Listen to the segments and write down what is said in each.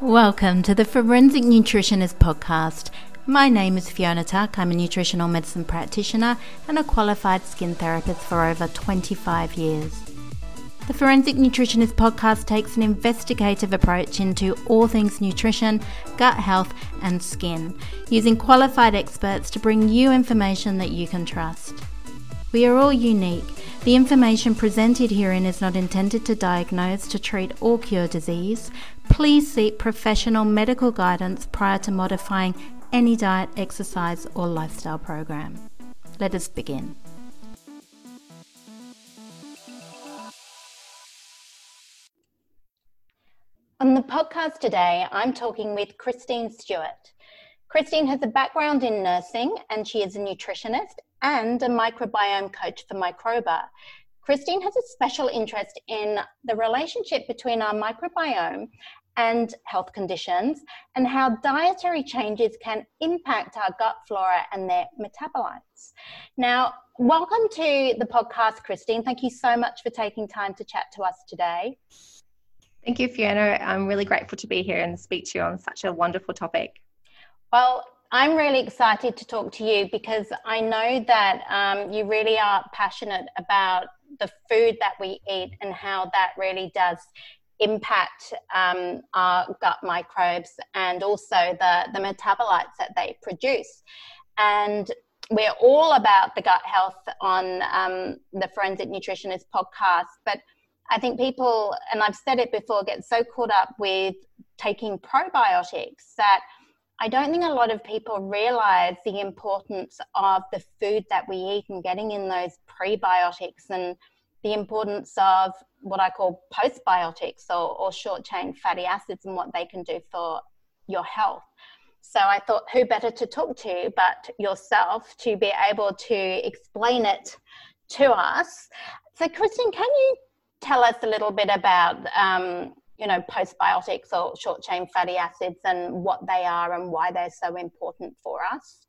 Welcome to the Forensic Nutritionist Podcast. My name is Fiona Tuck. I'm a nutritional medicine practitioner and a qualified skin therapist for over 25 years. The Forensic Nutritionist Podcast takes an investigative approach into all things nutrition, gut health, and skin, using qualified experts to bring you information that you can trust. We are all unique. The information presented herein is not intended to diagnose, to treat, or cure disease. Please seek professional medical guidance prior to modifying any diet, exercise, or lifestyle program. Let us begin. On the podcast today, I'm talking with Christine Stewart. Christine has a background in nursing and she is a nutritionist and a microbiome coach for Microba. Christine has a special interest in the relationship between our microbiome and health conditions and how dietary changes can impact our gut flora and their metabolites. Now, welcome to the podcast, Christine. Thank you so much for taking time to chat to us today. Thank you, Fiona. I'm really grateful to be here and speak to you on such a wonderful topic. Well, I'm really excited to talk to you because I know that um, you really are passionate about the food that we eat and how that really does impact um, our gut microbes and also the, the metabolites that they produce. And we're all about the gut health on um, the Forensic Nutritionist podcast. But I think people, and I've said it before, get so caught up with taking probiotics that I don't think a lot of people realize the importance of the food that we eat and getting in those prebiotics and the importance of what I call postbiotics or, or short chain fatty acids and what they can do for your health. So I thought, who better to talk to but yourself to be able to explain it to us? So, Christine, can you tell us a little bit about um, you know, postbiotics or short chain fatty acids and what they are and why they're so important for us?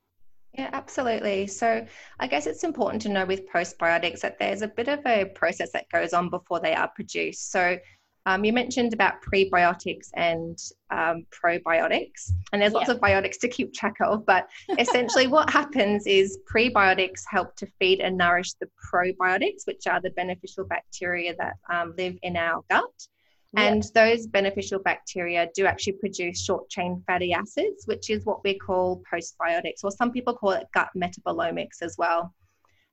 Yeah, absolutely. So, I guess it's important to know with postbiotics that there's a bit of a process that goes on before they are produced. So, um, you mentioned about prebiotics and um, probiotics, and there's lots of biotics to keep track of. But essentially, what happens is prebiotics help to feed and nourish the probiotics, which are the beneficial bacteria that um, live in our gut. And those beneficial bacteria do actually produce short chain fatty acids, which is what we call postbiotics, or some people call it gut metabolomics as well.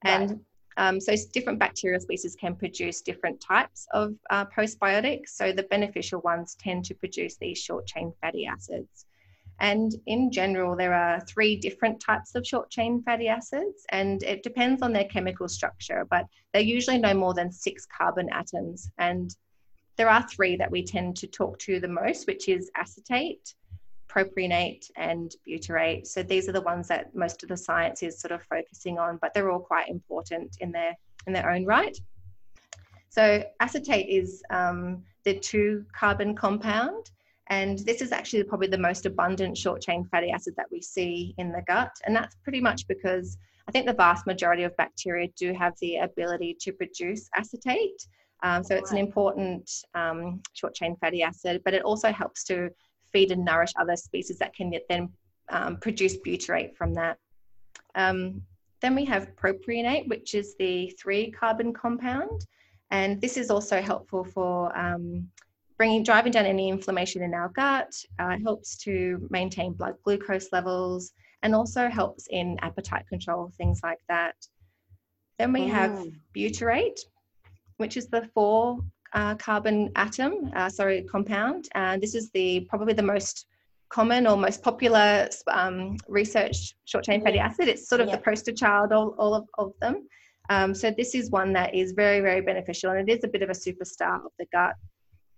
Right. And um, so different bacterial species can produce different types of uh, postbiotics. So the beneficial ones tend to produce these short chain fatty acids. And in general, there are three different types of short chain fatty acids, and it depends on their chemical structure, but they're usually no more than six carbon atoms. And there are three that we tend to talk to the most, which is acetate, propionate, and butyrate. So these are the ones that most of the science is sort of focusing on, but they're all quite important in their in their own right. So acetate is um, the two carbon compound. And this is actually probably the most abundant short chain fatty acid that we see in the gut. And that's pretty much because I think the vast majority of bacteria do have the ability to produce acetate. Um, so it's an important um, short chain fatty acid, but it also helps to feed and nourish other species that can then um, produce butyrate from that. Um, then we have propionate, which is the three carbon compound. And this is also helpful for um, bringing, driving down any inflammation in our gut. Uh, helps to maintain blood glucose levels and also helps in appetite control, things like that. Then we have mm. butyrate, which is the four uh, carbon atom, uh, sorry, compound. And this is the probably the most common or most popular um, research short chain fatty acid. It's sort of the poster child, all, all of, of them. Um, so this is one that is very, very beneficial and it is a bit of a superstar of the gut.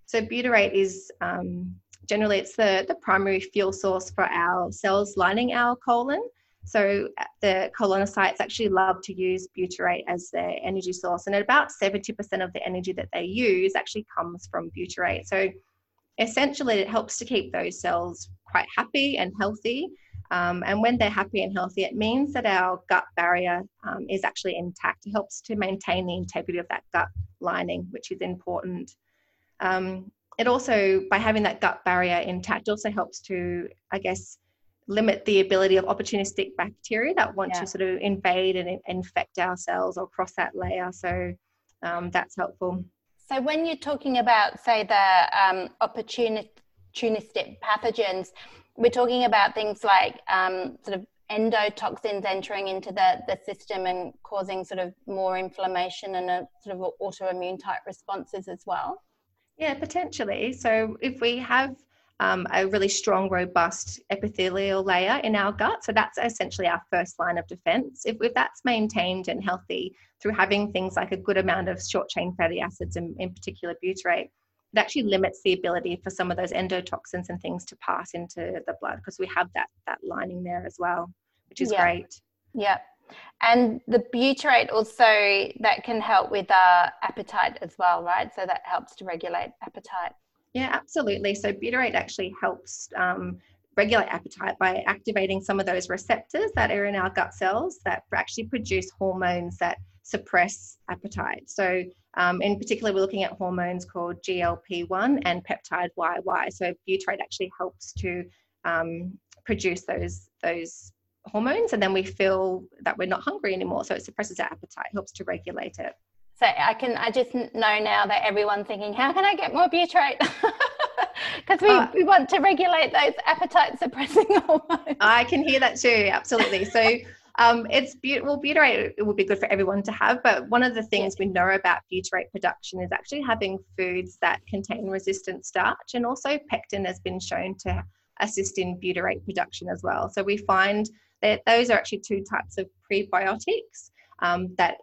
So butyrate is um, generally it's the, the primary fuel source for our cells lining our colon. So uh, the colonocytes actually love to use butyrate as their energy source, and about 70% of the energy that they use actually comes from butyrate. So essentially, it helps to keep those cells quite happy and healthy. Um, and when they're happy and healthy, it means that our gut barrier um, is actually intact. It helps to maintain the integrity of that gut lining, which is important. Um, it also, by having that gut barrier intact, also helps to, I guess, limit the ability of opportunistic bacteria that want yeah. to sort of invade and infect our cells or cross that layer. So um, that's helpful. So when you're talking about, say, the um, opportunistic pathogens, we're talking about things like um, sort of endotoxins entering into the, the system and causing sort of more inflammation and a sort of autoimmune type responses as well? Yeah, potentially. So if we have um, a really strong, robust epithelial layer in our gut. So that's essentially our first line of defense. If, if that's maintained and healthy through having things like a good amount of short chain fatty acids, and in particular butyrate, it actually limits the ability for some of those endotoxins and things to pass into the blood because we have that that lining there as well, which is yeah. great. Yeah. And the butyrate also that can help with uh, appetite as well, right? So that helps to regulate appetite. Yeah, absolutely. So butyrate actually helps um, regulate appetite by activating some of those receptors that are in our gut cells that actually produce hormones that suppress appetite. So, um, in particular, we're looking at hormones called GLP-1 and peptide YY. So, butyrate actually helps to um, produce those those hormones, and then we feel that we're not hungry anymore. So, it suppresses our appetite, helps to regulate it. So I can I just know now that everyone's thinking, how can I get more butyrate? Because we, uh, we want to regulate those appetite suppressing hormones. I can hear that too, absolutely. So um, it's well, butyrate it would be good for everyone to have, but one of the things yeah. we know about butyrate production is actually having foods that contain resistant starch, and also pectin has been shown to assist in butyrate production as well. So we find that those are actually two types of prebiotics um, that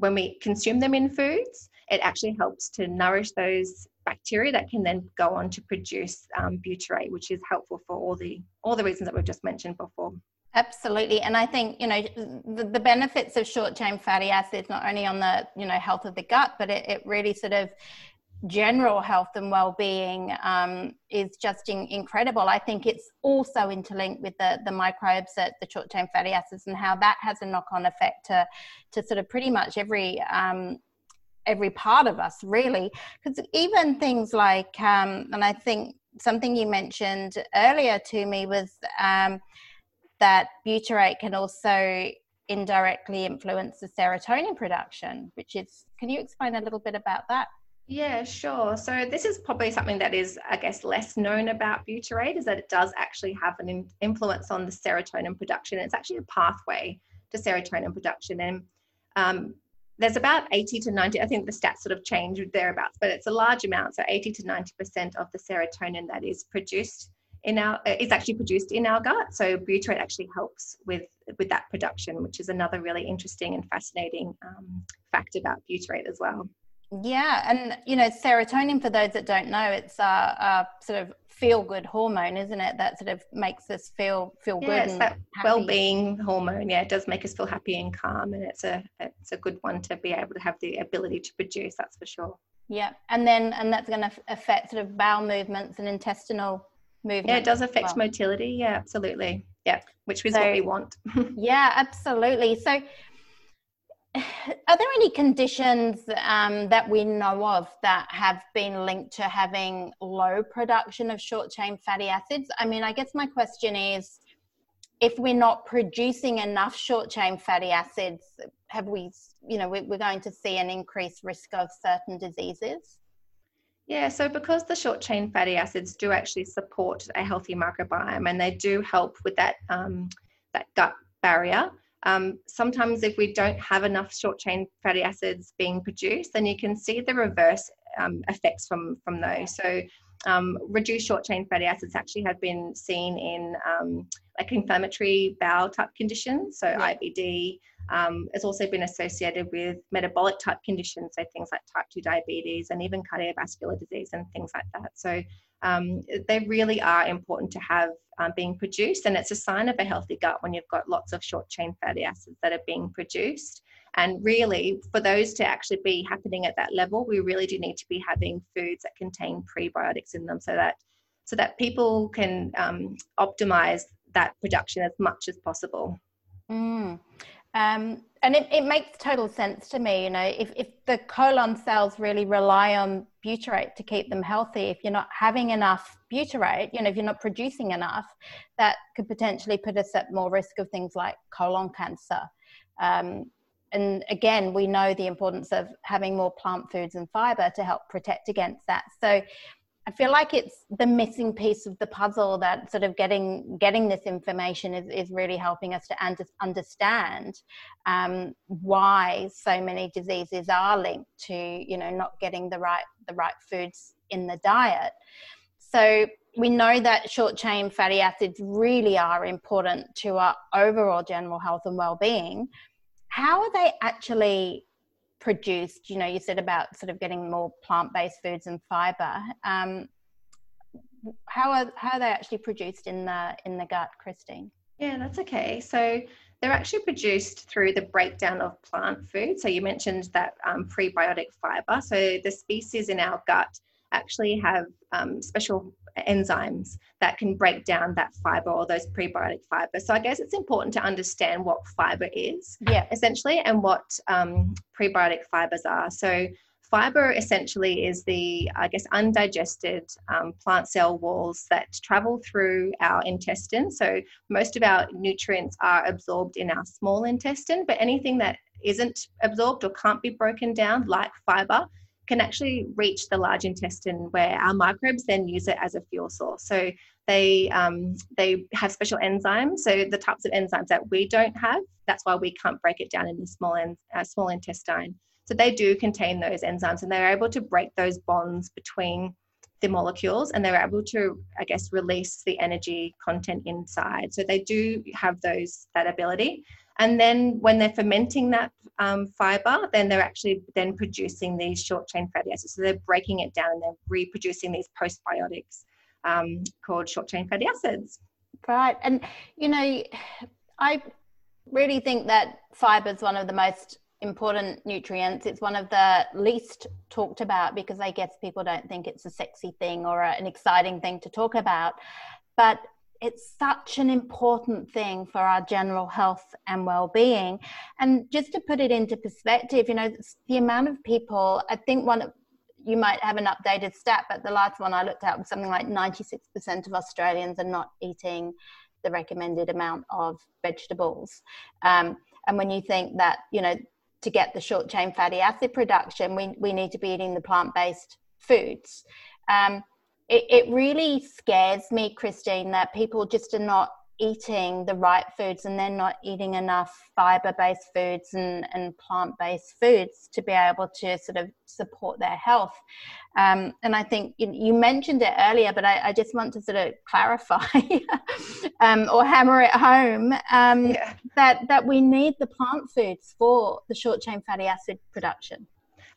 when we consume them in foods, it actually helps to nourish those bacteria that can then go on to produce um, butyrate, which is helpful for all the all the reasons that we've just mentioned before. Absolutely, and I think you know the, the benefits of short chain fatty acids not only on the you know health of the gut, but it, it really sort of general health and well-being um, is just in, incredible. I think it's also interlinked with the, the microbes, at the short-chain fatty acids, and how that has a knock-on effect to, to sort of pretty much every um, every part of us, really. Because even things like, um, and I think something you mentioned earlier to me was um, that butyrate can also indirectly influence the serotonin production, which is. Can you explain a little bit about that? Yeah, sure. So this is probably something that is, I guess, less known about butyrate is that it does actually have an influence on the serotonin production. It's actually a pathway to serotonin production, and um, there's about 80 to 90. I think the stats sort of change thereabouts, but it's a large amount. So 80 to 90 percent of the serotonin that is produced in our uh, is actually produced in our gut. So butyrate actually helps with with that production, which is another really interesting and fascinating um, fact about butyrate as well. Yeah, and you know, serotonin, for those that don't know, it's a, a sort of feel good hormone, isn't it? That sort of makes us feel feel yeah, good. It's that well being hormone. Yeah, it does make us feel happy and calm, and it's a it's a good one to be able to have the ability to produce. That's for sure. Yeah, and then and that's going to affect sort of bowel movements and intestinal movements. Yeah, it does affect well. motility. Yeah, absolutely. Yeah, which is so, what we want. yeah, absolutely. So are there any conditions um, that we know of that have been linked to having low production of short chain fatty acids? I mean, I guess my question is if we're not producing enough short chain fatty acids, have we, you know, we're going to see an increased risk of certain diseases? Yeah, so because the short chain fatty acids do actually support a healthy microbiome and they do help with that um, that gut barrier, um, sometimes, if we don't have enough short chain fatty acids being produced, then you can see the reverse um, effects from, from those. So, um, reduced short chain fatty acids actually have been seen in um, like inflammatory bowel type conditions, so yeah. IBD. Um, it's also been associated with metabolic type conditions, so things like type 2 diabetes and even cardiovascular disease and things like that. So, um, they really are important to have um, being produced. And it's a sign of a healthy gut when you've got lots of short chain fatty acids that are being produced. And really, for those to actually be happening at that level, we really do need to be having foods that contain prebiotics in them so that so that people can um, optimize that production as much as possible. Mm. Um, and it, it makes total sense to me you know if, if the colon cells really rely on butyrate to keep them healthy if you're not having enough butyrate you know if you're not producing enough that could potentially put us at more risk of things like colon cancer. Um, and again we know the importance of having more plant foods and fiber to help protect against that. So I feel like it's the missing piece of the puzzle that sort of getting getting this information is, is really helping us to under, understand um, why so many diseases are linked to you know not getting the right the right foods in the diet. So we know that short chain fatty acids really are important to our overall general health and well-being. How are they actually produced you know you said about sort of getting more plant-based foods and fiber um, how are how are they actually produced in the in the gut christine? Yeah that's okay. So they're actually produced through the breakdown of plant food. So you mentioned that um, prebiotic fiber so the species in our gut actually have um, special enzymes that can break down that fiber or those prebiotic fibers. So I guess it's important to understand what fiber is, yeah, essentially, and what um, prebiotic fibers are. So fiber essentially is the, I guess, undigested um, plant cell walls that travel through our intestine. So most of our nutrients are absorbed in our small intestine, but anything that isn't absorbed or can't be broken down, like fiber, can actually reach the large intestine where our microbes then use it as a fuel source. So they um, they have special enzymes. So the types of enzymes that we don't have, that's why we can't break it down in the small uh, small intestine. So they do contain those enzymes, and they're able to break those bonds between the molecules, and they're able to, I guess, release the energy content inside. So they do have those that ability. And then when they're fermenting that um, fiber, then they're actually then producing these short chain fatty acids. So they're breaking it down and they're reproducing these postbiotics um, called short chain fatty acids. Right. And, you know, I really think that fiber is one of the most important nutrients. It's one of the least talked about because I guess people don't think it's a sexy thing or an exciting thing to talk about. But it's such an important thing for our general health and well-being. And just to put it into perspective you know the amount of people i think one you might have an updated stat but the last one i looked at was something like 96% of australians are not eating the recommended amount of vegetables. Um, and when you think that you know to get the short chain fatty acid production we, we need to be eating the plant-based foods. Um, it, it really scares me, Christine, that people just are not eating the right foods and they're not eating enough fiber based foods and, and plant based foods to be able to sort of support their health. Um, and I think you, you, mentioned it earlier, but I, I, just want to sort of clarify um, or hammer it home um, yeah. that, that we need the plant foods for the short chain fatty acid production.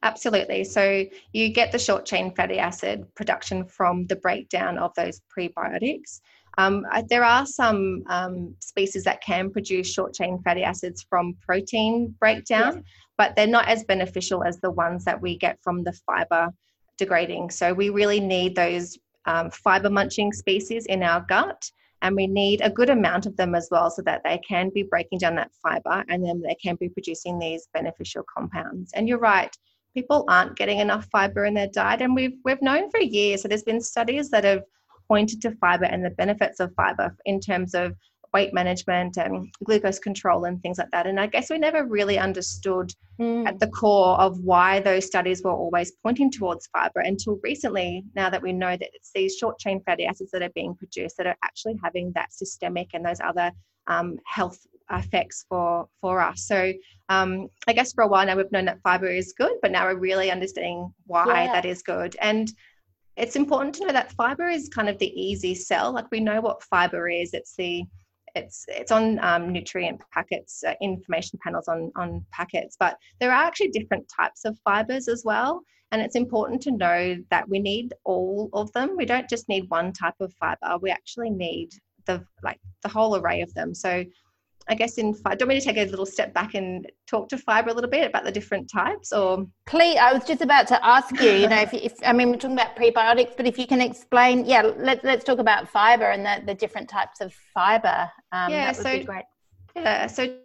Absolutely. So you get the short chain fatty acid production from the breakdown of those prebiotics. Um, there are some um, species that can produce short chain fatty acids from protein breakdown, yeah. but they're not as beneficial as the ones that we get from the fiber degrading. So we really need those um, fiber munching species in our gut. And we need a good amount of them as well so that they can be breaking down that fiber and then they can be producing these beneficial compounds. And you're right, people aren't getting enough fiber in their diet and we've we've known for years that there's been studies that have pointed to fiber and the benefits of fiber in terms of weight management and glucose control and things like that and i guess we never really understood mm. at the core of why those studies were always pointing towards fiber until recently now that we know that it's these short chain fatty acids that are being produced that are actually having that systemic and those other um, health effects for for us. So um, I guess for a while now we've known that fiber is good, but now we're really understanding why yeah. that is good. And it's important to know that fiber is kind of the easy sell. Like we know what fiber is. It's the it's it's on um, nutrient packets, uh, information panels on on packets. But there are actually different types of fibers as well. And it's important to know that we need all of them. We don't just need one type of fiber. We actually need the like the whole array of them. So I guess in fiber, do you want me to take a little step back and talk to fiber a little bit about the different types or? Please, I was just about to ask you, you know, if, if I mean, we're talking about prebiotics, but if you can explain, yeah, let, let's talk about fiber and the, the different types of fiber. Um, yeah, so, great. Yeah, so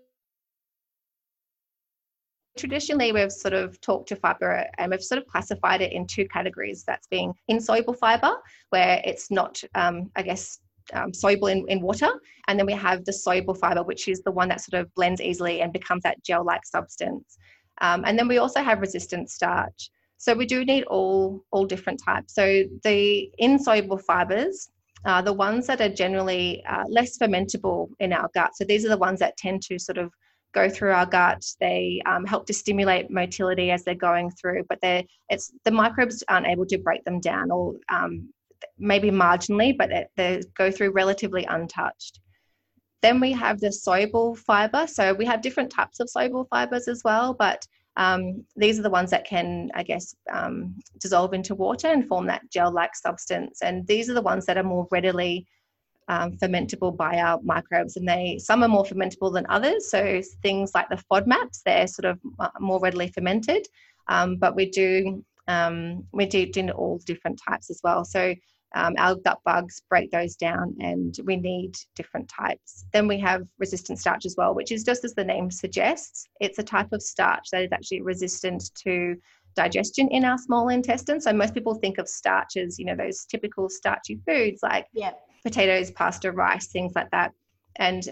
Traditionally, we've sort of talked to fiber and we've sort of classified it in two categories. That's being insoluble fiber, where it's not, um, I guess, um, soluble in, in water. And then we have the soluble fiber, which is the one that sort of blends easily and becomes that gel like substance. Um, and then we also have resistant starch. So we do need all, all different types. So the insoluble fibers are the ones that are generally uh, less fermentable in our gut. So these are the ones that tend to sort of go through our gut. They um, help to stimulate motility as they're going through, but they're, it's the microbes aren't able to break them down, or um, maybe marginally, but they, go through relatively untouched. Then we have the soluble fiber. So we have different types of soluble fibers as well, but um, these are the ones that can, I guess, um, dissolve into water and form that gel-like substance. And these are the ones that are more readily um, fermentable by our microbes, and they some are more fermentable than others. So things like the FODMAPs, they're sort of uh, more readily fermented, um, but we do um, we do, do all different types as well. So um, our gut bugs break those down, and we need different types. Then we have resistant starch as well, which is just as the name suggests, it's a type of starch that is actually resistant to digestion in our small intestine. So most people think of starch as, you know, those typical starchy foods like yeah potatoes, pasta, rice, things like that. And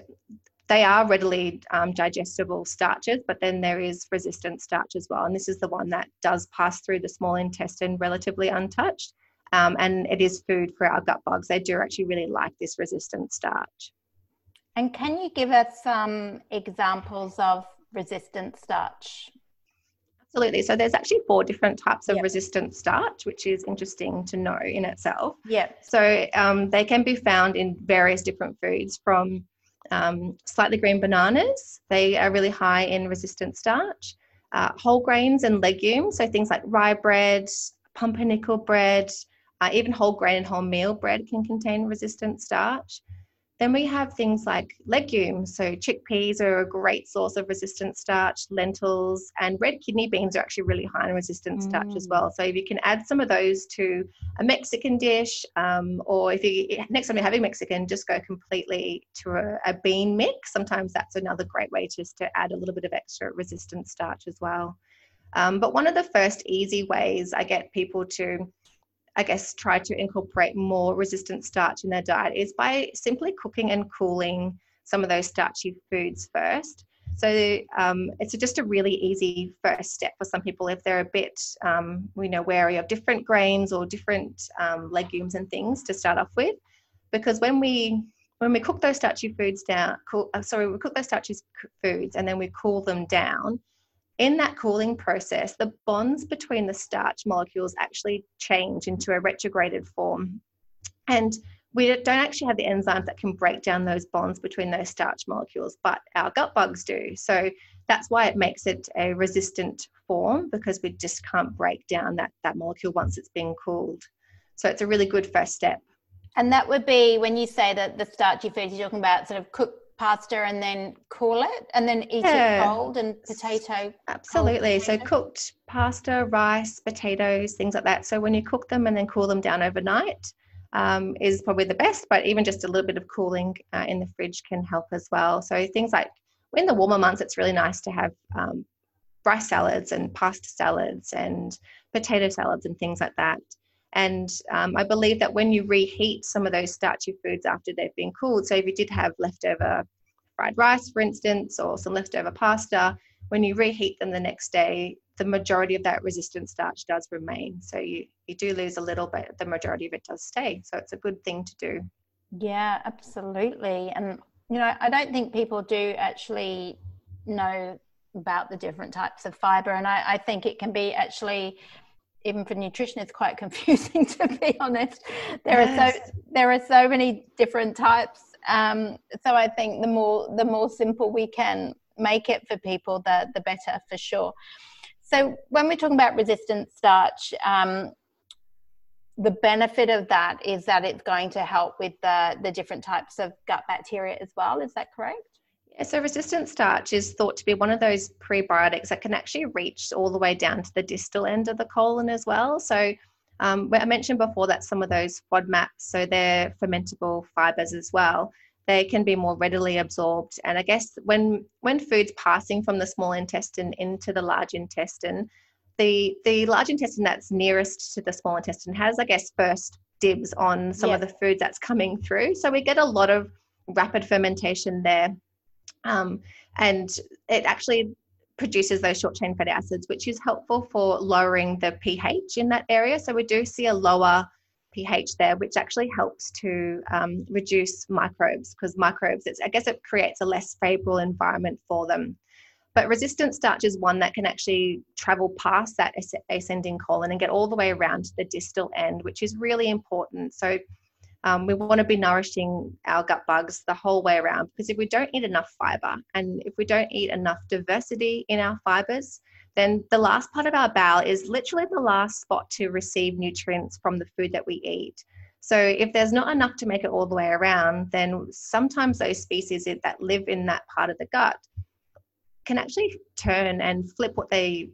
they are readily um, digestible starches, but then there is resistant starch as well. And this is the one that does pass through the small intestine relatively untouched. Um, and it is food for our gut bugs. They do actually really like this resistant starch. And can you give us some examples of resistant starch? Absolutely. So there's actually four different types of yep. resistant starch, which is interesting to know in itself. Yeah. So um, they can be found in various different foods from um, slightly green bananas. They are really high in resistant starch. Uh, whole grains and legumes, so things like rye bread, pumpernickel bread, uh, even whole grain and whole meal bread can contain resistant starch. Then we have things like legumes. So chickpeas are a great source of resistant starch, lentils, and red kidney beans are actually really high in resistant mm. starch as well. So if you can add some of those to a Mexican dish, um, or if you next time you're having Mexican, just go completely to a, a bean mix. Sometimes that's another great way just to add a little bit of extra resistant starch as well. Um, but one of the first easy ways I get people to I guess, try to incorporate more resistant starch in their diet is by simply cooking and cooling some of those starchy foods first. So um, it's just a really easy first step for some people if they're a bit, um, you know, wary of different grains or different um, legumes and things to start off with, because when we when we cook those starchy foods down, cool, uh, sorry, we cook those starchy foods and then we cool them down, in that cooling process, the bonds between the starch molecules actually change into a retrograded form. And we don't actually have the enzymes that can break down those bonds between those starch molecules, but our gut bugs do. So that's why it makes it a resistant form because we just can't break down that, that molecule once it's been cooled. So it's a really good first step. And that would be when you say that the starchy foods you're talking about sort of cook pasta and then cool it and then eat yeah. it cold and potato absolutely. So cooked pasta rice potatoes things like that. So when you cook them and then cool them down overnight um, is probably the best but even just a little bit of cooling uh, in the fridge can help as well. So things like in the warmer months it's really nice to have um, rice salads and pasta salads and potato salads and things like that and um, I believe that when you reheat some of those starchy foods after they've been cooled, so if you did have leftover fried rice, for instance, or some leftover pasta, when you reheat them the next day, the majority of that resistant starch does remain. So you, you do lose a little bit, the majority of it does stay. So it's a good thing to do. Yeah, absolutely. And, you know, I don't think people do actually know about the different types of fiber. And I, I think it can be actually even for nutrition it's quite confusing to be honest. There yes. are so there are so many different types um, so i think the more the more simple we can make it for people the the better for sure. So when we're talking about resistant starch um, the benefit of that is that it's going to help with the the different types of gut bacteria as well. Is that correct so resistant starch is thought to be one of those prebiotics that can actually reach all the way down to the distal end of the colon as well. So um, I mentioned before that some of those FODMAPs, so they're fermentable fibers as well. they can be more readily absorbed. And I guess when when food's passing from the small intestine into the large intestine, the the large intestine that's nearest to the small intestine has, I guess, first dibs on some of the food that's coming through. So we get a lot of rapid fermentation there. Um, and it actually produces those short chain fatty acids, which is helpful for lowering the pH in that area. So we do see a lower pH there, which actually helps to um, reduce microbes because microbes, I guess it creates a less favorable environment for them. But resistant starch is one that can actually travel past that ascending colon and get all the way around to the distal end, which is really important. So um, we want to be nourishing our gut bugs the whole way around because if we don't eat enough fiber and if we don't eat enough diversity in our fibers, then the last part of our bowel is literally the last spot to receive nutrients from the food that we eat. So if there's not enough to make it all the way around, then sometimes those species that live in that part of the gut can actually turn and flip what they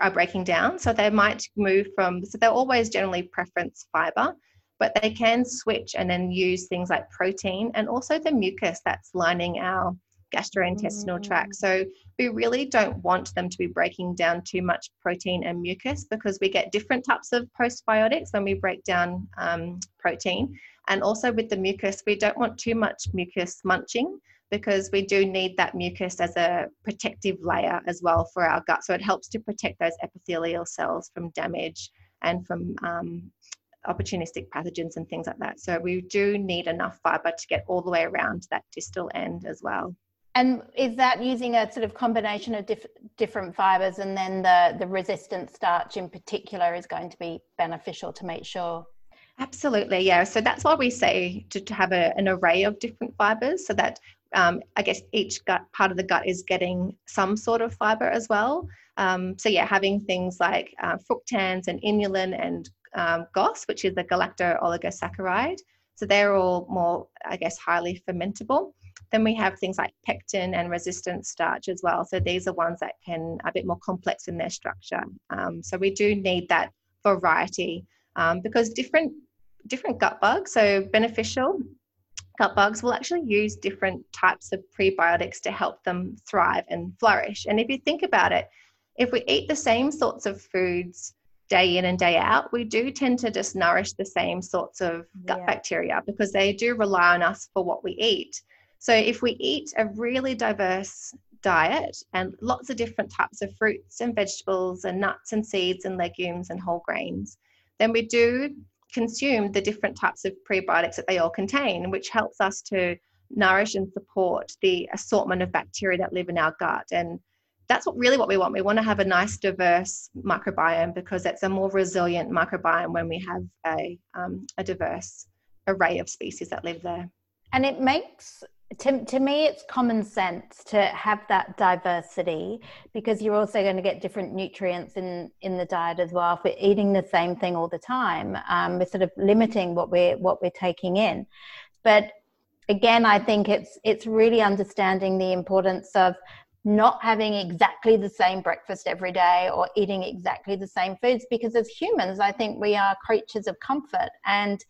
are breaking down. So they might move from, so they're always generally preference fiber, but they can switch and then use things like protein and also the mucus that's lining our gastrointestinal mm. tract. So we really don't want them to be breaking down too much protein and mucus because we get different types of postbiotics when we break down um, protein. And also with the mucus, we don't want too much mucus munching because we do need that mucus as a protective layer as well for our gut. So it helps to protect those epithelial cells from damage and from um, opportunistic pathogens and things like that. So we do need enough fiber to get all the way around that distal end as well. And is that using a sort of combination of diff- different fibers, and then the the resistant starch in particular is going to be beneficial to make sure? Absolutely, yeah. So that's why we say to, to have a, an array of different fibers, so that um, I guess each gut part of the gut is getting some sort of fiber as well. Um, so yeah, having things like uh, fructans and inulin and um, GOS, which is the galacto oligosaccharide. So they're all more, I guess, highly fermentable. Then we have things like pectin and resistant starch as well. So these are ones that can a bit more complex in their structure. Um, so we do need that variety um, because different different gut bugs, so beneficial gut bugs will actually use different types of prebiotics to help them thrive and flourish. And if you think about it, if we eat the same sorts of foods day in and day out, we do tend to just nourish the same sorts of gut yeah. bacteria because they do rely on us for what we eat. So if we eat a really diverse diet and lots of different types of fruits and vegetables and nuts and seeds and legumes and whole grains, then we do consume the different types of prebiotics that they all contain, which helps us to nourish and support the assortment of bacteria that live in our gut. And that's what really what we want. We want to have a nice, diverse microbiome because it's a more resilient microbiome when we have a, um, a diverse array of species that live there. And it makes to, to me it's common sense to have that diversity because you're also going to get different nutrients in in the diet as well if we're eating the same thing all the time um, we're sort of limiting what we're what we're taking in but again i think it's it's really understanding the importance of not having exactly the same breakfast every day or eating exactly the same foods because as humans i think we are creatures of comfort and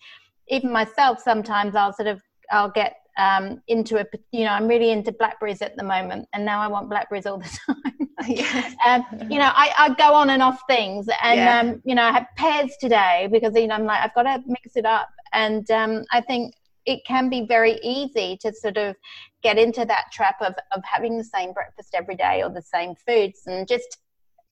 even myself sometimes i'll sort of i'll get um, into a you know i'm really into blackberries at the moment and now i want blackberries all the time yes. um, you know I, I go on and off things and yeah. um, you know i had pears today because you know i'm like i've got to mix it up and um, i think it can be very easy to sort of get into that trap of, of having the same breakfast every day or the same foods and just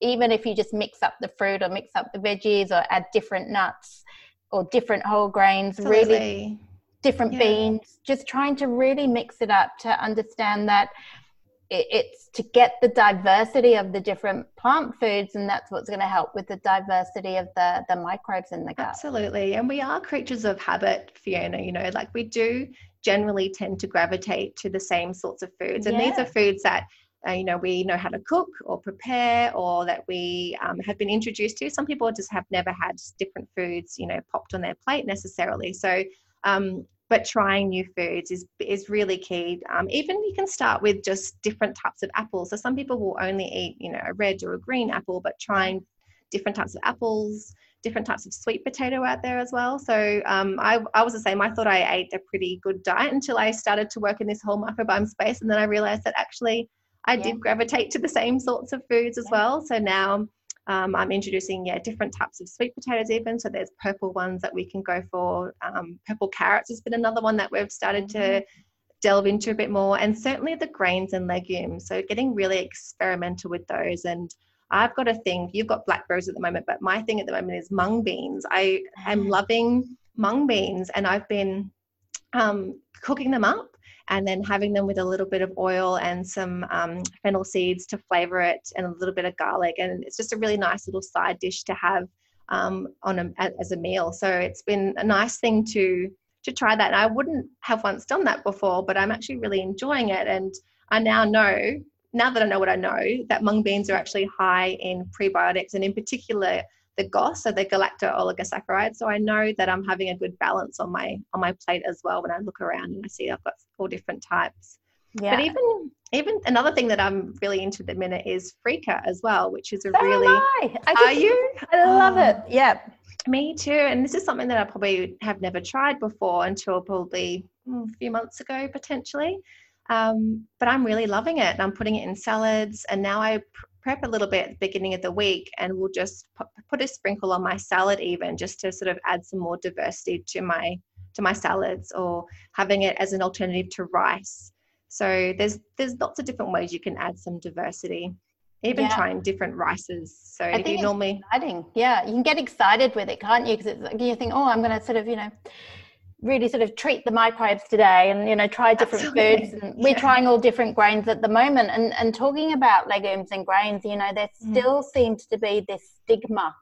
even if you just mix up the fruit or mix up the veggies or add different nuts or different whole grains Absolutely. really different yeah. beans, just trying to really mix it up to understand that it's to get the diversity of the different plant foods and that's what's going to help with the diversity of the the microbes in the gut absolutely and we are creatures of habit fiona you know like we do generally tend to gravitate to the same sorts of foods and yeah. these are foods that uh, you know we know how to cook or prepare or that we um, have been introduced to some people just have never had different foods you know popped on their plate necessarily so um, but trying new foods is is really key. Um, even you can start with just different types of apples. So some people will only eat, you know, a red or a green apple, but trying different types of apples, different types of sweet potato out there as well. So um, I, I was the same. I thought I ate a pretty good diet until I started to work in this whole microbiome space. And then I realized that actually I yeah. did gravitate to the same sorts of foods as yeah. well. So now um, I'm introducing yeah different types of sweet potatoes even. So there's purple ones that we can go for. Um, purple carrots has been another one that we've started to mm-hmm. delve into a bit more, and certainly the grains and legumes. So getting really experimental with those and I've got a thing. You've got blackberries at the moment, but my thing at the moment is mung beans. I am mm. loving mung beans, and I've been um, cooking them up and then having them with a little bit of oil and some um, fennel seeds to flavor it, and a little bit of garlic, and it's just a really nice little side dish to have um, on a, as a meal. So it's been a nice thing to to try that. And I wouldn't have once done that before, but I'm actually really enjoying it, and I now know now that I know what I know, that mung beans are actually high in prebiotics and in particular the GOS, so the galacto oligosaccharides. So I know that I'm having a good balance on my on my plate as well when I look around and I see I've got four different types. Yeah. But even even another thing that I'm really into at the minute is freekeh as well, which is a so really I. I are you? I love oh, it. Yeah. Me too. And this is something that I probably have never tried before until probably hmm, a few months ago potentially. Um, but I'm really loving it. And I'm putting it in salads, and now I prep a little bit at the beginning of the week, and we'll just put a sprinkle on my salad, even just to sort of add some more diversity to my to my salads, or having it as an alternative to rice. So there's there's lots of different ways you can add some diversity. Even yeah. trying different rices. So I if you normally exciting, yeah, you can get excited with it, can't you? Because it's like you think, oh, I'm going to sort of you know really sort of treat the microbes today and you know try different Absolutely. foods and we're yeah. trying all different grains at the moment and and talking about legumes and grains you know there mm. still seems to be this stigma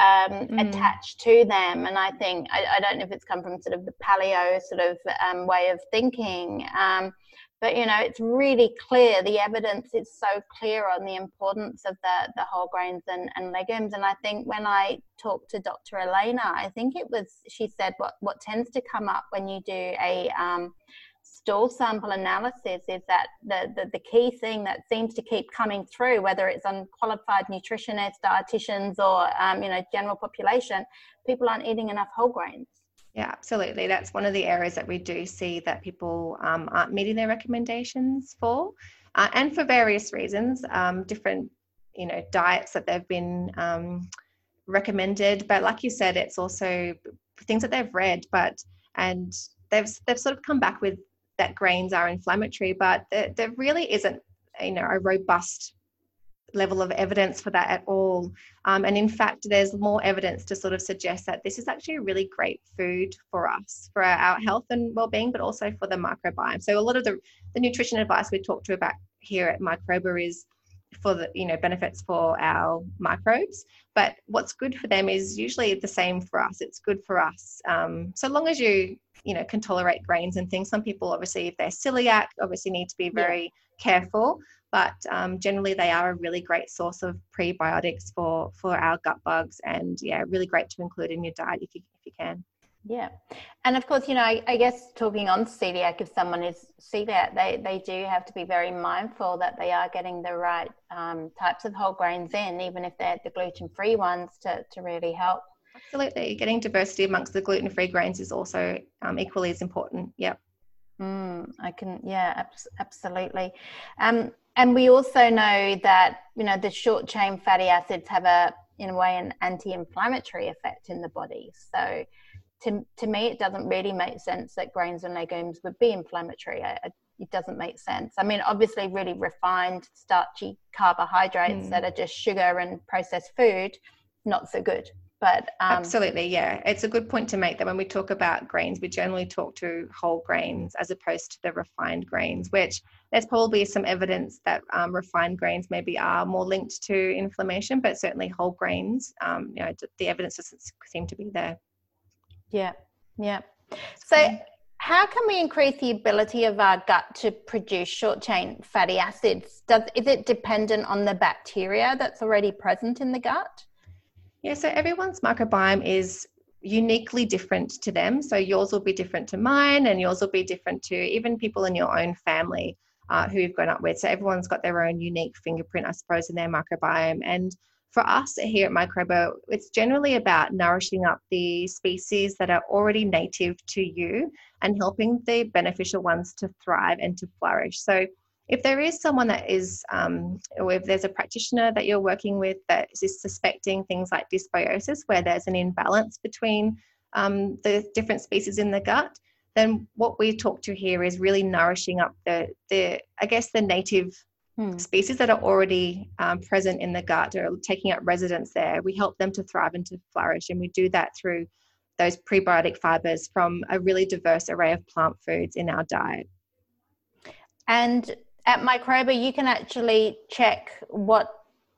um, mm. attached to them and i think I, I, don't know if it's come from sort of the paleo sort of um, way of thinking um, but you know it's really clear the evidence is so clear on the importance of the the whole grains and, and legumes. And i think when i talked to dr elena i think it was she said what what tends to come up when you do a um, stool sample analysis is that the, the, the key thing that seems to keep coming through whether it's unqualified nutritionists dietitians or um, you know general population people aren't eating enough whole grains yeah, absolutely. That's one of the areas that we do see that people um, aren't meeting their recommendations for, uh, and for various reasons, um, different you know diets that they've been um, recommended. But like you said, it's also things that they've read, but and they've they've sort of come back with that grains are inflammatory, but there, there really isn't you know a robust level of evidence for that at all. Um, and in fact, there's more evidence to sort of suggest that this is actually a really great food for us, for our health and well-being, but also for the microbiome. So a lot of the, the nutrition advice we talk to about here at Microba is for the you know benefits for our microbes but what's good for them is usually the same for us. It's good for us um, so long as you you know can tolerate grains and things. Some people obviously if they're celiac obviously need to be very yeah. careful but um, generally they are a really great source of prebiotics for for our gut bugs and yeah really great to include in your diet if you if you can yeah. And of course you know I, I, guess talking on celiac if someone is celiac they they do have to be very mindful that they are getting the right um, types of whole grains in even if they're the gluten-free ones to, to really help. Absolutely. Getting diversity amongst the gluten-free grains is also um, equally as important. Yep mm, i can yeah abs- absolutely. Um, and we also know that you know the short chain fatty acids have a in a way an anti-inflammatory effect in the body. So to, to me it doesn't really make sense that grains and legumes would be inflammatory. I, I, it doesn't make sense. I mean obviously really refined starchy carbohydrates mm. that are just sugar and processed food not so good. But um, absolutely yeah. It's a good point to make that when we talk about grains we generally talk to whole grains as opposed to the refined grains which there's probably some evidence that um, refined grains maybe are more linked to inflammation but certainly whole grains um, you know the evidence doesn't seem to be there yeah yeah so how can we increase the ability of our gut to produce short chain fatty acids does is it dependent on the bacteria that's already present in the gut yeah, so everyone's microbiome is uniquely different to them. So yours will be different to mine, and yours will be different to even people in your own family uh, who you've grown up with. So everyone's got their own unique fingerprint, I suppose, in their microbiome. And for us here at Microba, it's generally about nourishing up the species that are already native to you and helping the beneficial ones to thrive and to flourish. So, if there is someone that is, um, or if there's a practitioner that you're working with that is suspecting things like dysbiosis, where there's an imbalance between um, the different species in the gut, then what we talk to here is really nourishing up the, the I guess, the native hmm. species that are already um, present in the gut or taking up residence there. We help them to thrive and to flourish, and we do that through those prebiotic fibers from a really diverse array of plant foods in our diet. And at Microba, you can actually check what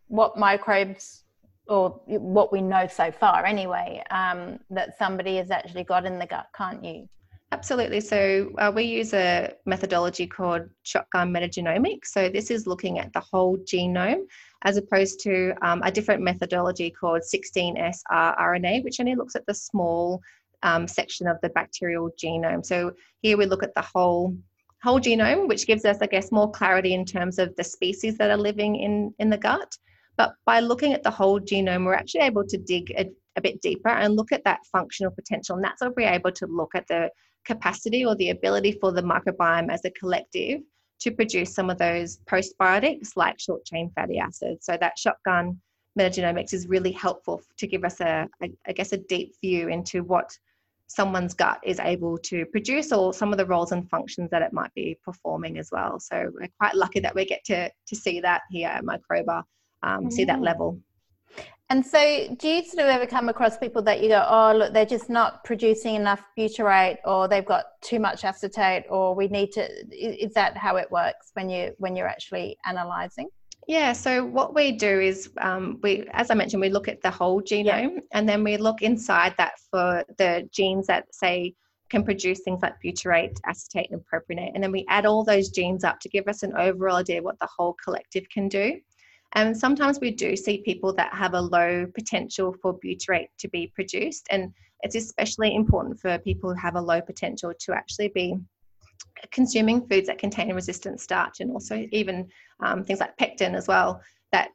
what microbes or what we know so far anyway um, that somebody has actually got in the gut, can't you? Absolutely. So uh, we use a methodology called shotgun metagenomics. So this is looking at the whole genome as opposed to um, a different methodology called 16S rRNA, which only looks at the small um, section of the bacterial genome. So here we look at the whole whole genome, which gives us, I guess, more clarity in terms of the species that are living in in the gut. But by looking at the whole genome, we're actually able to dig a, a bit deeper and look at that functional potential, and that's where we're able to look at the capacity or the ability for the microbiome as a collective to produce some of those postbiotics like short chain fatty acids. So that shotgun metagenomics is really helpful to give us a, a, I guess, a deep view into what someone's gut is able to produce or some of the roles and functions that it might be performing as well. So we're quite lucky that we get to, to see that here at Microba, um, mm. see that mm. level. And so, do you sort of ever come across people that you go, oh, look, they're just not producing enough butyrate, or they've got too much acetate, or we need to? Is that how it works when you when you're actually analysing? Yeah. So what we do is um, we, as I mentioned, we look at the whole genome, yeah. and then we look inside that for the genes that say can produce things like butyrate, acetate, and propionate, and then we add all those genes up to give us an overall idea of what the whole collective can do. And sometimes we do see people that have a low potential for butyrate to be produced. And it's especially important for people who have a low potential to actually be consuming foods that contain resistant starch and also even um, things like pectin as well that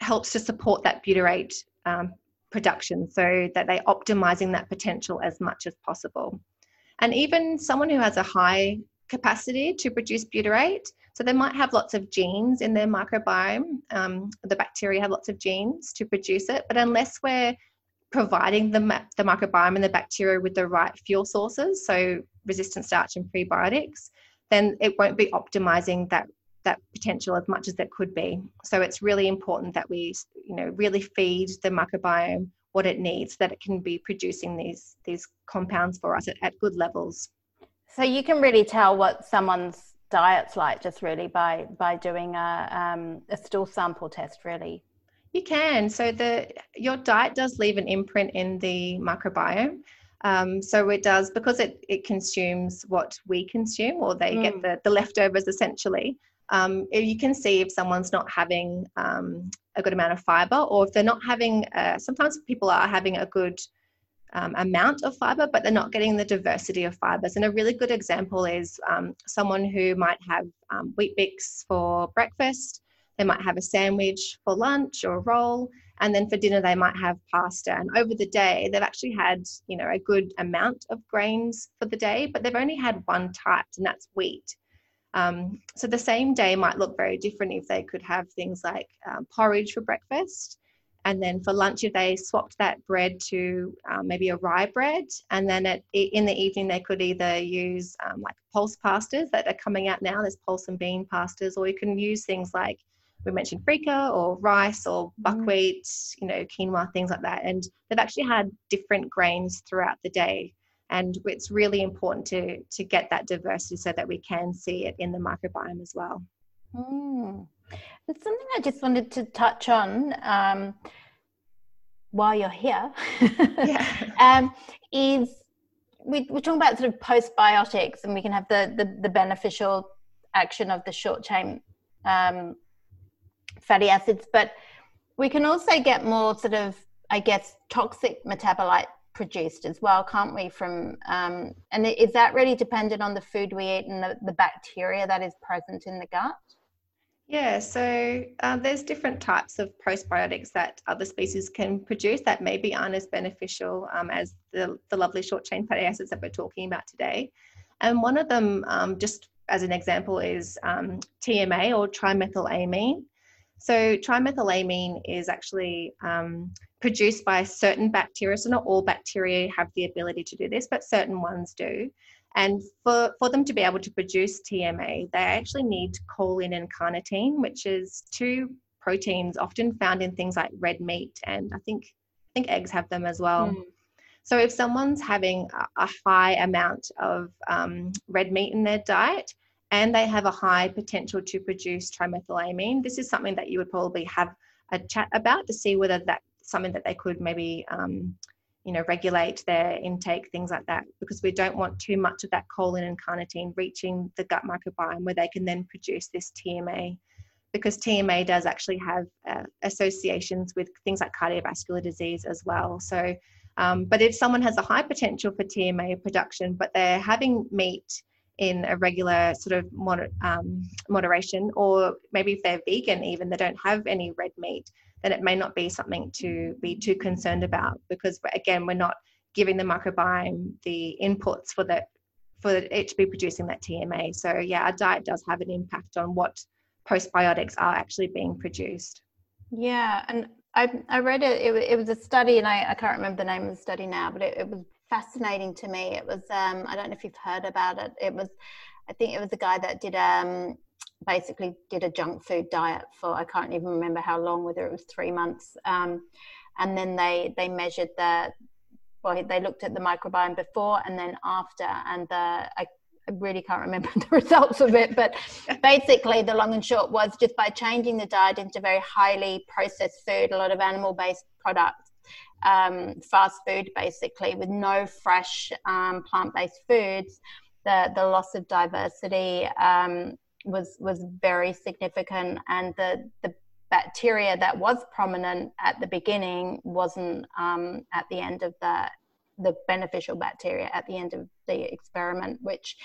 helps to support that butyrate um, production so that they're optimizing that potential as much as possible. And even someone who has a high capacity to produce butyrate, so they might have lots of genes in their microbiome. Um, the bacteria have lots of genes to produce it, but unless we're providing the, the microbiome and the bacteria with the right fuel sources, so resistant starch and prebiotics, then it won't be optimizing that that potential as much as it could be. So it's really important that we, you know, really feed the microbiome what it needs, that it can be producing these these compounds for us at, at good levels. So you can really tell what someone's diet's like just really by by doing a, um, a stool sample test really. You can. So the your diet does leave an imprint in the microbiome. Um, so it does because it, it consumes what we consume or they mm. get the, the leftovers essentially um, you can see if someone's not having um, a good amount of fiber or if they're not having uh, sometimes people are having a good um, amount of fiber, but they're not getting the diversity of fibers. And a really good example is um, someone who might have um, Weet-Bix for breakfast, they might have a sandwich for lunch or a roll, and then for dinner they might have pasta. And over the day, they've actually had you know a good amount of grains for the day, but they've only had one type, and that's wheat. Um, so the same day might look very different if they could have things like um, porridge for breakfast and then for lunch if they swapped that bread to um, maybe a rye bread and then at, in the evening they could either use um, like pulse pastas that are coming out now there's pulse and bean pastas or you can use things like we mentioned freekeh or rice or mm. buckwheat mm. you know quinoa things like that and they've actually had different grains throughout the day and it's really important to to get that diversity so that we can see it in the microbiome as well mm. And something I just wanted to touch on um, while you're here yeah. um, is we, we're talking about sort of postbiotics and we can have the, the, the beneficial action of the short chain um, fatty acids, but we can also get more sort of, I guess, toxic metabolite produced as well, can't we? From um, and is that really dependent on the food we eat and the, the bacteria that is present in the gut? Yeah, so uh, there's different types of postbiotics that other species can produce that maybe aren't as beneficial um, as the, the lovely short chain fatty acids that we're talking about today. And one of them, um, just as an example, is um, TMA or trimethylamine. So trimethylamine is actually um, produced by certain bacteria. So not all bacteria have the ability to do this, but certain ones do. And for, for them to be able to produce TMA, they actually need choline and carnitine, which is two proteins often found in things like red meat and I think I think eggs have them as well. Mm. So if someone's having a, a high amount of um, red meat in their diet and they have a high potential to produce trimethylamine, this is something that you would probably have a chat about to see whether that's something that they could maybe um, you know, regulate their intake, things like that, because we don't want too much of that choline and carnitine reaching the gut microbiome where they can then produce this TMA. Because TMA does actually have uh, associations with things like cardiovascular disease as well. So, um, but if someone has a high potential for TMA production, but they're having meat in a regular sort of moder- um, moderation, or maybe if they're vegan, even they don't have any red meat, then it may not be something to be too concerned about because again we're not giving the microbiome the inputs for that for it to be producing that TMA. So yeah, our diet does have an impact on what postbiotics are actually being produced. Yeah, and I, I read it, it, it was a study, and I, I can't remember the name of the study now, but it, it was fascinating to me. It was, um, I don't know if you've heard about it. It was, I think it was a guy that did um, basically did a junk food diet for I can't even remember how long, whether it was three months. Um, and then they they measured the well, they looked at the microbiome before and then after, and the I really can't remember the results of it, but basically the long and short was just by changing the diet into very highly processed food, a lot of animal-based products, um, fast food basically, with no fresh um, plant-based foods, the the loss of diversity um, was was very significant, and the the bacteria that was prominent at the beginning wasn't um, at the end of the the beneficial bacteria at the end of the experiment, which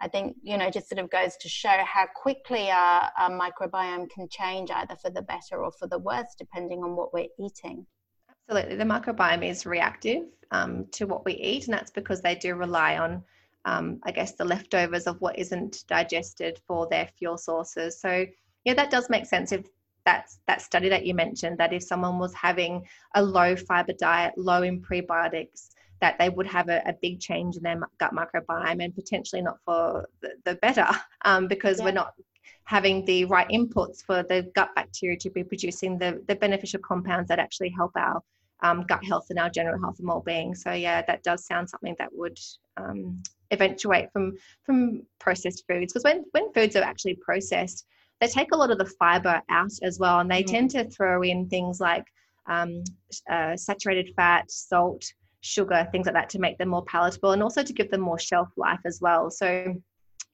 I think you know just sort of goes to show how quickly our, our microbiome can change either for the better or for the worse, depending on what we're eating. Absolutely, the microbiome is reactive um, to what we eat, and that's because they do rely on um, I guess, the leftovers of what isn't digested for their fuel sources. So, yeah, that does make sense if that's that study that you mentioned that if someone was having a low fiber diet, low in prebiotics, that they would have a, a big change in their gut microbiome and potentially not for the, the better um, because yeah. we're not having the right inputs for the gut bacteria to be producing the, the beneficial compounds that actually help our um, gut health and our general health and well-being. So yeah, that does sound something that would um, eventuate from from processed foods because when when foods are actually processed they take a lot of the fiber out as well and they mm. tend to throw in things like um, uh, saturated fat salt sugar things like that to make them more palatable and also to give them more shelf life as well so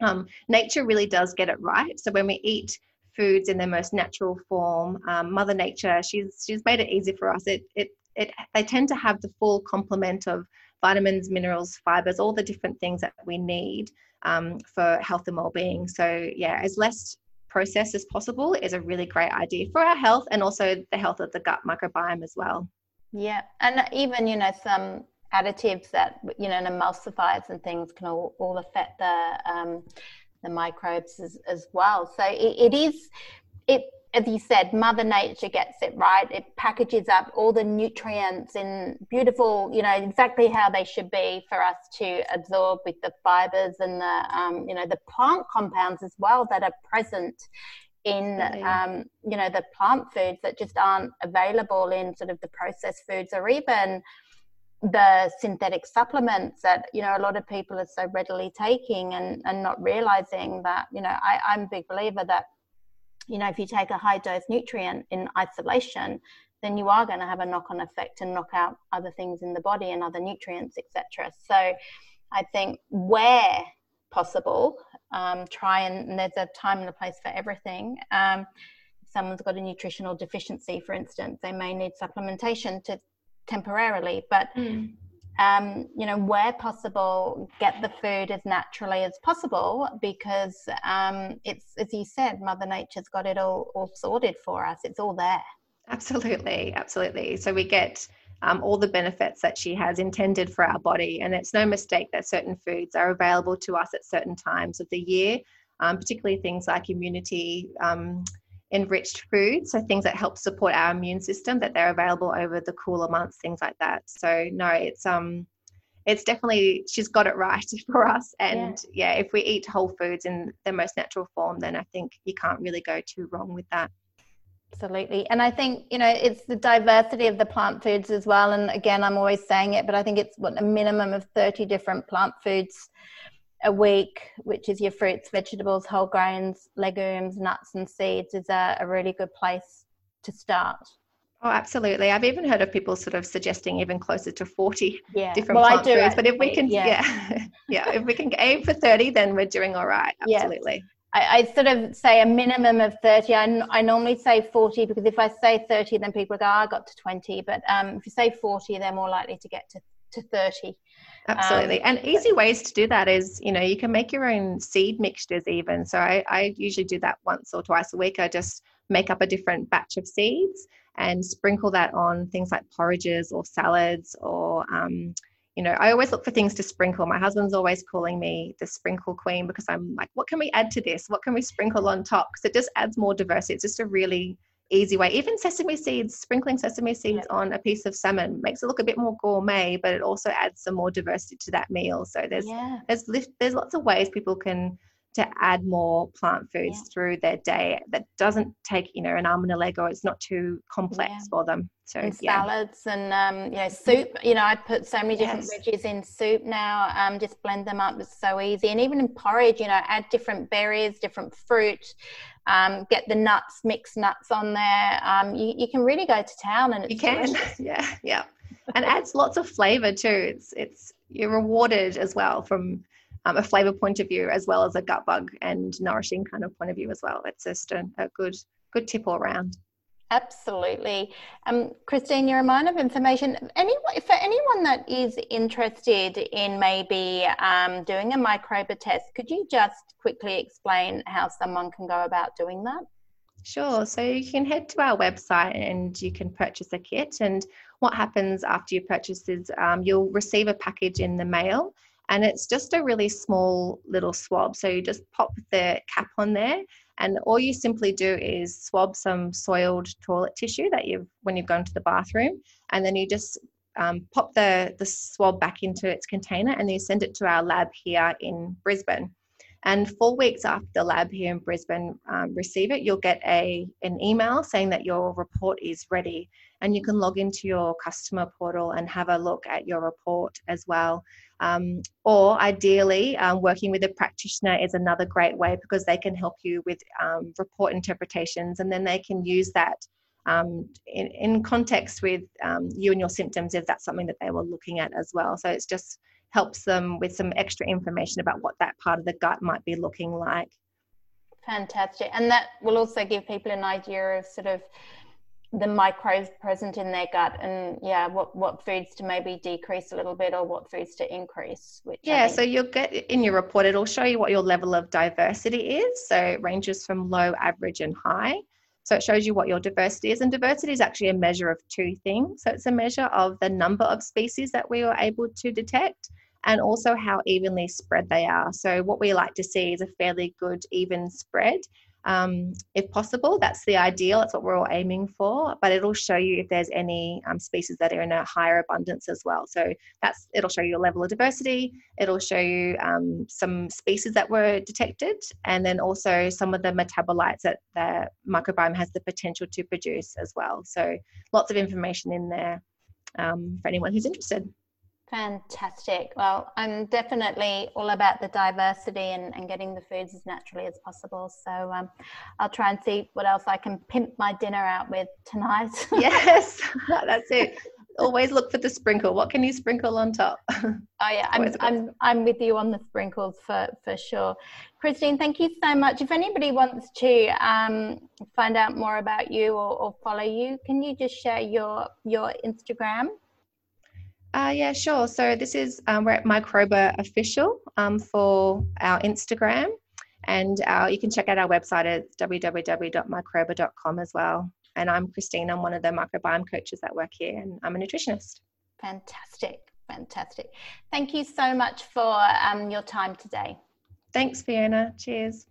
um, nature really does get it right so when we eat foods in their most natural form um, mother nature she's she's made it easy for us it, it it they tend to have the full complement of vitamins, minerals, fibers, all the different things that we need um, for health and well-being. So yeah, as less processed as possible is a really great idea for our health and also the health of the gut microbiome as well. Yeah, and even you know some additives that you know and emulsifiers and things can all, all affect the um, the microbes as, as well. So it, it is it as you said, Mother Nature gets it right. It packages up all the nutrients in beautiful, you know, exactly how they should be for us to absorb with the fibers and the, um, you know, the plant compounds as well that are present in, um, you know, the plant foods that just aren't available in sort of the processed foods or even the synthetic supplements that you know a lot of people are so readily taking and and not realizing that you know I, i'm a big believer that you know, if you take a high dose nutrient in isolation, then you are going to have a knock on effect and knock out other things in the body and other nutrients, etc. So I think where possible, um, try and, and, there's a time and a place for everything. Um, if someone's got a nutritional deficiency, for instance, they may need supplementation to temporarily, but mm. Um, you know, where possible, get the food as naturally as possible because um, it's, as you said, Mother Nature's got it all, all sorted for us. It's all there. Absolutely, absolutely. So we get um, all the benefits that she has intended for our body, and it's no mistake that certain foods are available to us at certain times of the year, um, particularly things like immunity um, enriched foods, so things that help support our immune system, that they're available over the cooler months, things like that. So no, it's um it's definitely she's got it right for us and yeah. yeah if we eat whole foods in the most natural form then i think you can't really go too wrong with that absolutely and i think you know it's the diversity of the plant foods as well and again i'm always saying it but i think it's what a minimum of 30 different plant foods a week, which is your fruits, vegetables, whole grains, legumes, nuts, and seeds, is a, a really good place to start. Oh, absolutely. I've even heard of people sort of suggesting even closer to 40 yeah. different well, plant foods. Actually, but if we can, yeah, yeah, yeah, if we can aim for 30, then we're doing all right. Absolutely. Yeah. I, I, sort of say a minimum of 30. I, I normally say 40 because if I say 30, then people go, oh, I got to 20. But um, if you say 40, they're more likely to get to, to 30. Absolutely. Um, and easy ways to do that is, you know, you can make your own seed mixtures even. So I, I usually do that once or twice a week. I just make up a different batch of seeds and sprinkle that on things like porridges or salads or, um, you know, I always look for things to sprinkle. My husband's always calling me the sprinkle queen because I'm like, what can we add to this? What can we sprinkle on top? Because it just adds more diversity. It's just a really easy way. Even sesame seeds, sprinkling sesame seeds yeah. on a piece of salmon makes it look a bit more gourmet, but it also adds some more diversity to that meal. So there's yeah. there's there's lots of ways people can to add more plant foods yeah. through their day that doesn't take you know an arm and a leg or it's not too complex for them so and yeah. salads and um, you know soup you know i put so many different yes. veggies in soup now um, just blend them up it's so easy and even in porridge you know add different berries different fruit um, get the nuts mixed nuts on there um, you, you can really go to town and you can delicious. yeah yeah and adds lots of flavor too it's it's you're rewarded as well from um, a flavor point of view as well as a gut bug and nourishing kind of point of view as well. It's just a, a good good tip all around. Absolutely. Um, Christine, you're a mine of information. Anyone, for anyone that is interested in maybe um, doing a microba test, could you just quickly explain how someone can go about doing that? Sure. So you can head to our website and you can purchase a kit. And what happens after you purchase is um, you'll receive a package in the mail and it's just a really small little swab. So you just pop the cap on there, and all you simply do is swab some soiled toilet tissue that you've when you've gone to the bathroom, and then you just um, pop the the swab back into its container, and then you send it to our lab here in Brisbane. And four weeks after the lab here in Brisbane um, receive it, you'll get a an email saying that your report is ready, and you can log into your customer portal and have a look at your report as well. Um, or ideally, um, working with a practitioner is another great way because they can help you with um, report interpretations and then they can use that um, in, in, context with um, you and your symptoms if that's something that they were looking at as well. So it's just helps them with some extra information about what that part of the gut might be looking like. Fantastic. And that will also give people an idea of sort of the microbes present in their gut and yeah what what foods to maybe decrease a little bit or what foods to increase which yeah so you'll get in your report it'll show you what your level of diversity is so it ranges from low average and high so it shows you what your diversity is and diversity is actually a measure of two things. So it's a measure of the number of species that we were able to detect and also how evenly spread they are. So what we like to see is a fairly good even spread um, if possible. That's the ideal, that's what we're all aiming for, but it'll show you if there's any um, species that are in a higher abundance as well. So that's it'll show you a level of diversity, it'll show you um, some species that were detected, and then also some of the metabolites that the microbiome has the potential to produce as well. So lots of information in there um, for anyone who's interested. Fantastic. Well, I'm definitely all about the diversity and, and getting the foods as naturally as possible. So um, I'll try and see what else I can pimp my dinner out with tonight. yes, that's it. Always look for the sprinkle. What can you sprinkle on top? Oh yeah, I'm, I'm, I'm with you on the sprinkles for, for sure. Christine, thank you so much. If anybody wants to um, find out more about you or, or follow you, can you just share your your Instagram? Uh, yeah, sure. So this is um, we're at Microba Official um, for our Instagram, and our, you can check out our website at www.microba.com as well. And I'm Christine. I'm one of the microbiome coaches that work here, and I'm a nutritionist. Fantastic, fantastic. Thank you so much for um, your time today. Thanks, Fiona. Cheers.